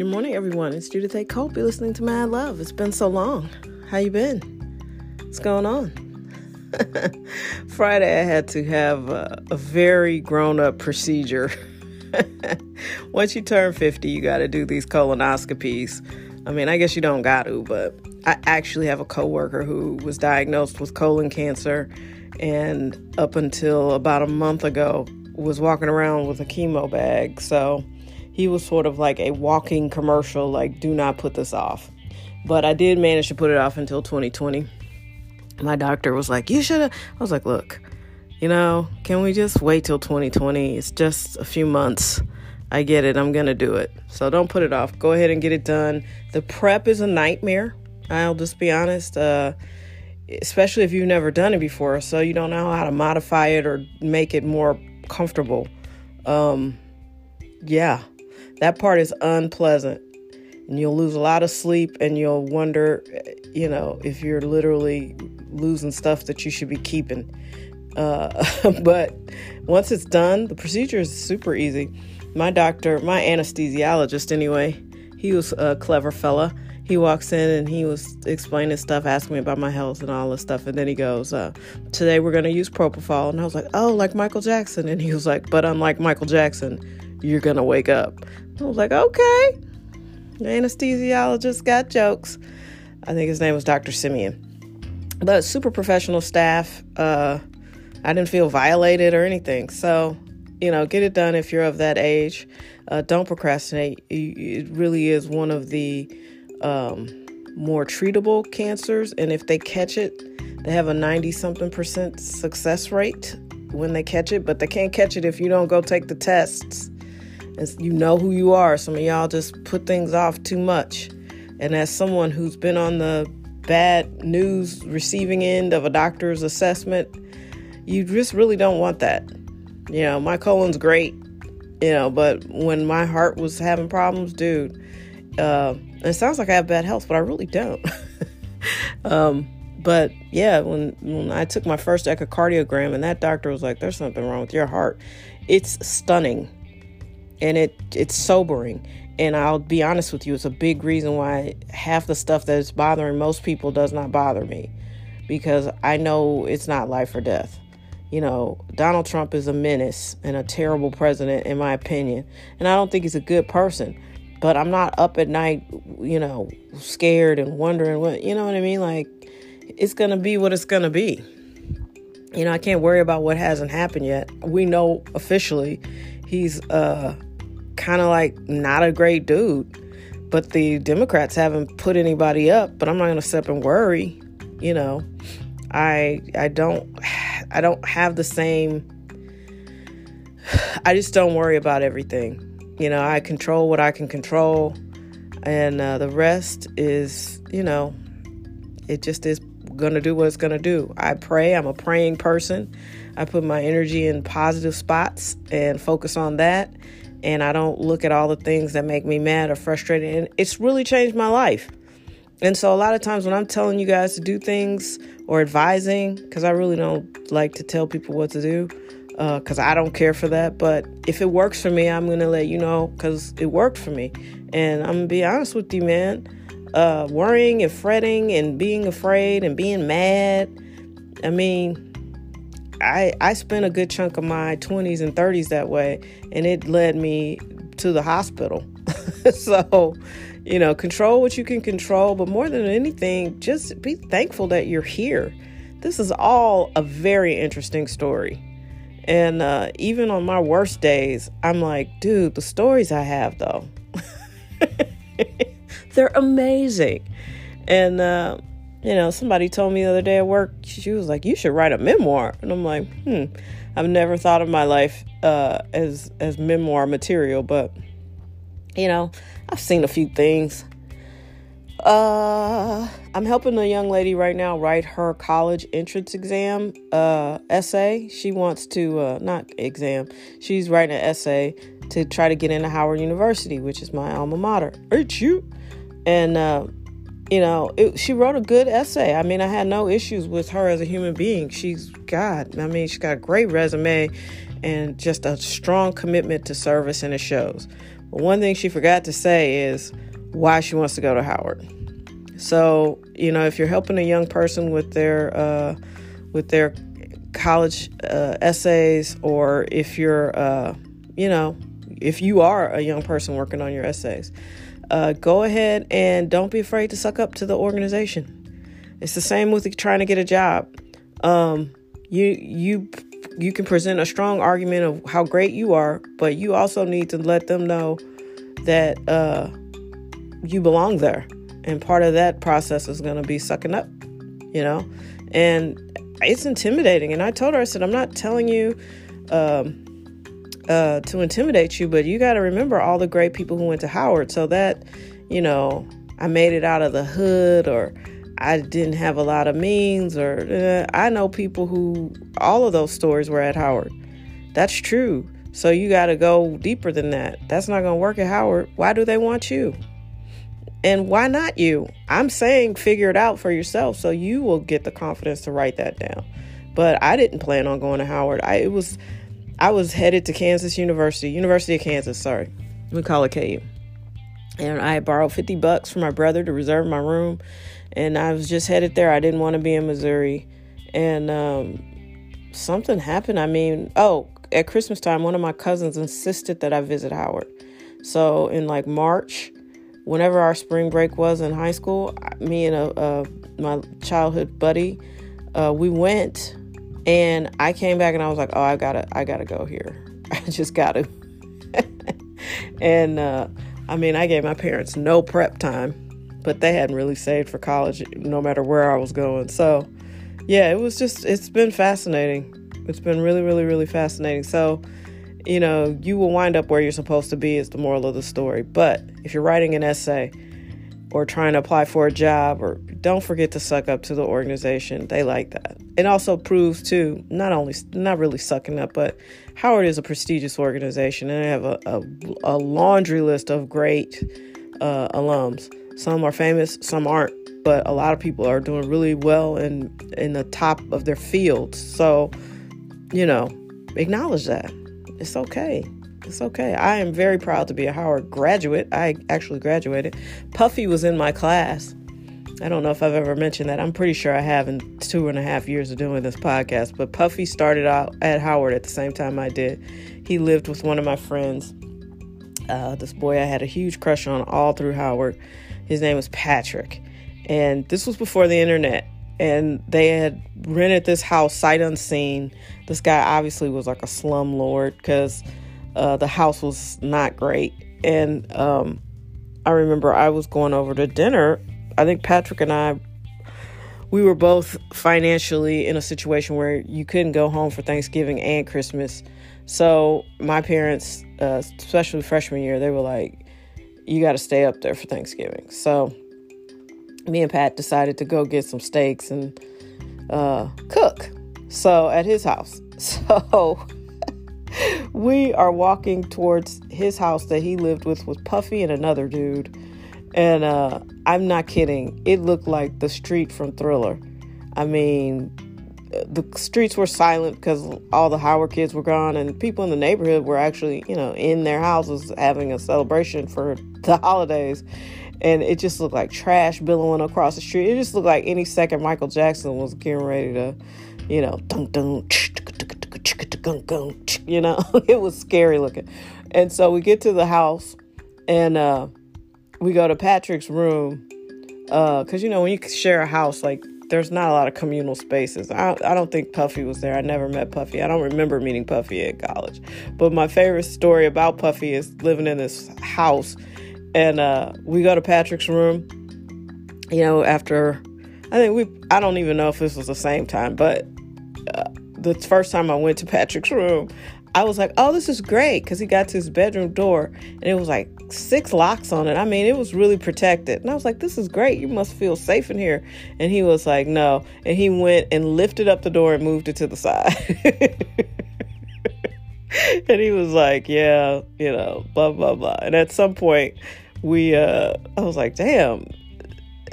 Good morning, everyone. It's Judith A. Cope. You're listening to Mad Love. It's been so long. How you been? What's going on? Friday, I had to have a, a very grown-up procedure. Once you turn 50, you got to do these colonoscopies. I mean, I guess you don't got to, but I actually have a coworker who was diagnosed with colon cancer and up until about a month ago was walking around with a chemo bag. So he was sort of like a walking commercial, like, do not put this off. But I did manage to put it off until 2020. My doctor was like, you should have. I was like, look, you know, can we just wait till 2020? It's just a few months. I get it. I'm going to do it. So don't put it off. Go ahead and get it done. The prep is a nightmare. I'll just be honest. Uh, especially if you've never done it before, so you don't know how to modify it or make it more comfortable. Um, yeah, that part is unpleasant. And you'll lose a lot of sleep and you'll wonder, you know, if you're literally losing stuff that you should be keeping. Uh, but once it's done, the procedure is super easy. My doctor, my anesthesiologist anyway, he was a clever fella he walks in and he was explaining stuff, asking me about my health and all this stuff. And then he goes, uh, Today we're going to use propofol. And I was like, Oh, like Michael Jackson. And he was like, But unlike Michael Jackson, you're going to wake up. I was like, Okay. The anesthesiologist got jokes. I think his name was Dr. Simeon. But super professional staff. Uh, I didn't feel violated or anything. So, you know, get it done if you're of that age. Uh, don't procrastinate. It really is one of the um, more treatable cancers, and if they catch it, they have a 90 something percent success rate when they catch it, but they can't catch it if you don't go take the tests. And you know who you are. Some of y'all just put things off too much. And as someone who's been on the bad news receiving end of a doctor's assessment, you just really don't want that. You know, my colon's great, you know, but when my heart was having problems, dude, uh, it sounds like I have bad health, but I really don't. um, but yeah, when when I took my first echocardiogram, and that doctor was like, "There's something wrong with your heart," it's stunning, and it it's sobering. And I'll be honest with you, it's a big reason why half the stuff that is bothering most people does not bother me, because I know it's not life or death. You know, Donald Trump is a menace and a terrible president, in my opinion, and I don't think he's a good person but I'm not up at night, you know, scared and wondering what, you know what I mean? Like, it's going to be what it's going to be. You know, I can't worry about what hasn't happened yet. We know officially he's uh, kind of like not a great dude, but the Democrats haven't put anybody up, but I'm not going to sit up and worry, you know. I I don't I don't have the same I just don't worry about everything you know, I control what I can control, and uh, the rest is, you know, it just is going to do what it's going to do. I pray. I'm a praying person. I put my energy in positive spots and focus on that. And I don't look at all the things that make me mad or frustrated. And it's really changed my life. And so, a lot of times when I'm telling you guys to do things or advising, because I really don't like to tell people what to do, because uh, I don't care for that. But if it works for me, I'm gonna let you know because it worked for me. And I'm gonna be honest with you, man. Uh, worrying and fretting and being afraid and being mad. I mean, I I spent a good chunk of my 20s and 30s that way, and it led me to the hospital. so, you know, control what you can control, but more than anything, just be thankful that you're here. This is all a very interesting story. And uh, even on my worst days, I'm like, dude, the stories I have though, they're amazing. And, uh, you know, somebody told me the other day at work, she was like, you should write a memoir. And I'm like, hmm, I've never thought of my life uh, as, as memoir material, but, you know, I've seen a few things. Uh, I'm helping a young lady right now write her college entrance exam uh, essay. She wants to, uh, not exam, she's writing an essay to try to get into Howard University, which is my alma mater. Ain't you? And, uh, you know, it, she wrote a good essay. I mean, I had no issues with her as a human being. She's, God, I mean, she's got a great resume and just a strong commitment to service, and it shows. But one thing she forgot to say is why she wants to go to Howard. So, you know, if you're helping a young person with their uh, with their college uh, essays, or if you're, uh, you know, if you are a young person working on your essays, uh, go ahead and don't be afraid to suck up to the organization. It's the same with trying to get a job. Um, you you you can present a strong argument of how great you are, but you also need to let them know that uh, you belong there and part of that process is going to be sucking up, you know? And it's intimidating. And I told her, I said, I'm not telling you um, uh, to intimidate you, but you got to remember all the great people who went to Howard. So that, you know, I made it out of the hood or I didn't have a lot of means or uh, I know people who, all of those stories were at Howard. That's true. So you got to go deeper than that. That's not going to work at Howard. Why do they want you? And why not you? I'm saying figure it out for yourself so you will get the confidence to write that down. But I didn't plan on going to Howard. I it was I was headed to Kansas University, University of Kansas, sorry. We call it KU. And I borrowed 50 bucks from my brother to reserve my room. And I was just headed there. I didn't want to be in Missouri. And um, something happened. I mean, oh, at Christmas time, one of my cousins insisted that I visit Howard. So in like March, whenever our spring break was in high school, me and a, uh, my childhood buddy, uh, we went, and I came back and I was like, "Oh, I gotta, I gotta go here. I just gotta." and uh, I mean, I gave my parents no prep time, but they hadn't really saved for college, no matter where I was going. So, yeah, it was just, it's been fascinating. It's been really, really, really fascinating. So, you know, you will wind up where you're supposed to be, is the moral of the story. But if you're writing an essay or trying to apply for a job, or don't forget to suck up to the organization. They like that. It also proves, too, not only, not really sucking up, but Howard is a prestigious organization and they have a, a, a laundry list of great uh, alums. Some are famous, some aren't, but a lot of people are doing really well in, in the top of their fields. So, you know, acknowledge that. It's okay. It's okay. I am very proud to be a Howard graduate. I actually graduated. Puffy was in my class. I don't know if I've ever mentioned that. I'm pretty sure I have in two and a half years of doing this podcast. But Puffy started out at Howard at the same time I did. He lived with one of my friends. Uh, this boy I had a huge crush on all through Howard. His name was Patrick. And this was before the internet. And they had rented this house sight unseen this guy obviously was like a slum lord because uh, the house was not great. And um, I remember I was going over to dinner. I think Patrick and I, we were both financially in a situation where you couldn't go home for Thanksgiving and Christmas. So my parents, uh, especially freshman year, they were like, you got to stay up there for Thanksgiving. So me and Pat decided to go get some steaks and uh, cook. So at his house. So we are walking towards his house that he lived with with Puffy and another dude. And uh, I'm not kidding. It looked like the street from Thriller. I mean, the streets were silent because all the Howard kids were gone, and people in the neighborhood were actually, you know, in their houses having a celebration for the holidays. And it just looked like trash billowing across the street. It just looked like any second Michael Jackson was getting ready to you know, dun dun, you know, it was scary looking. And so we get to the house and uh, we go to Patrick's room because, uh, you know, when you share a house, like there's not a lot of communal spaces. I, I don't think Puffy was there. I never met Puffy. I don't remember meeting Puffy at college. But my favorite story about Puffy is living in this house. And uh, we go to Patrick's room, you know, after I think we, I don't even know if this was the same time, but the first time I went to Patrick's room, I was like, oh, this is great because he got to his bedroom door and it was like six locks on it. I mean, it was really protected. And I was like, this is great. You must feel safe in here. And he was like, no. And he went and lifted up the door and moved it to the side. and he was like, yeah, you know, blah, blah, blah. And at some point, we, uh, I was like, damn.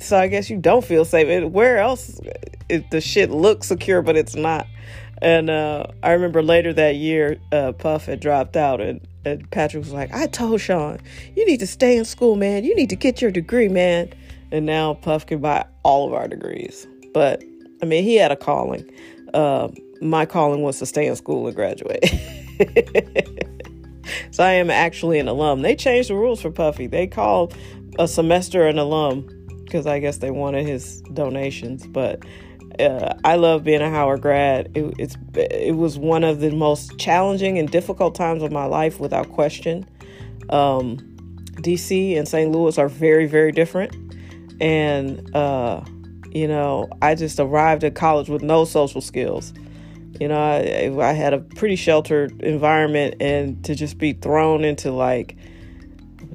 So I guess you don't feel safe. Where else? It, the shit looks secure, but it's not. and uh, I remember later that year, uh, Puff had dropped out, and, and Patrick was like, "I told Sean, you need to stay in school, man. You need to get your degree, man." And now Puff can buy all of our degrees. But I mean, he had a calling. Uh, my calling was to stay in school and graduate. so I am actually an alum. They changed the rules for Puffy. They called a semester an alum because I guess they wanted his donations. But uh, I love being a Howard grad. It, it's it was one of the most challenging and difficult times of my life, without question. Um, DC and St. Louis are very very different, and uh, you know I just arrived at college with no social skills. You know, I, I had a pretty sheltered environment, and to just be thrown into like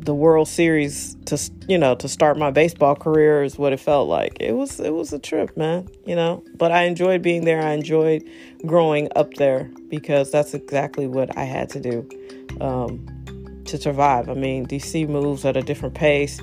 the World Series to you know to start my baseball career is what it felt like. It was it was a trip, man. You know, but I enjoyed being there. I enjoyed growing up there because that's exactly what I had to do um, to survive. I mean, DC moves at a different pace,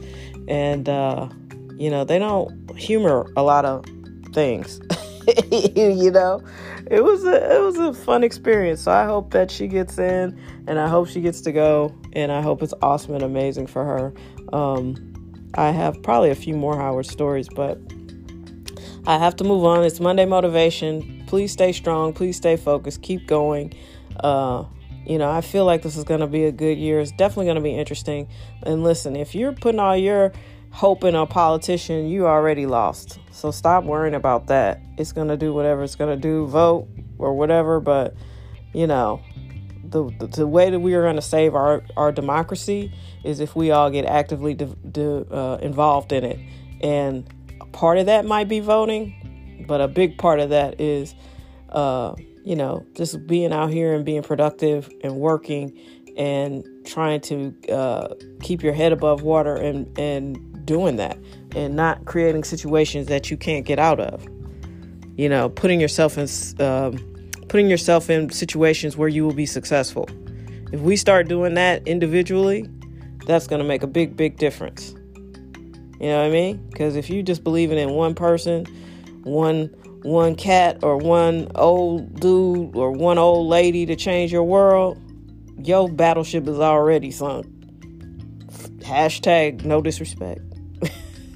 and uh, you know they don't humor a lot of things. you know, it was a it was a fun experience. So I hope that she gets in, and I hope she gets to go, and I hope it's awesome and amazing for her. Um, I have probably a few more Howard stories, but I have to move on. It's Monday motivation. Please stay strong. Please stay focused. Keep going. Uh, you know, I feel like this is going to be a good year. It's definitely going to be interesting. And listen, if you're putting all your hope in a politician, you already lost. So stop worrying about that. It's going to do whatever it's going to do, vote or whatever. But, you know, the, the, the way that we are going to save our, our democracy is if we all get actively de, de, uh, involved in it. And part of that might be voting, but a big part of that is, uh, you know, just being out here and being productive and working and trying to uh, keep your head above water and, and doing that and not creating situations that you can't get out of. You know, putting yourself in um, putting yourself in situations where you will be successful. If we start doing that individually, that's going to make a big, big difference. You know what I mean? Because if you just believing in one person, one one cat or one old dude or one old lady to change your world, your battleship is already sunk. Hashtag no disrespect.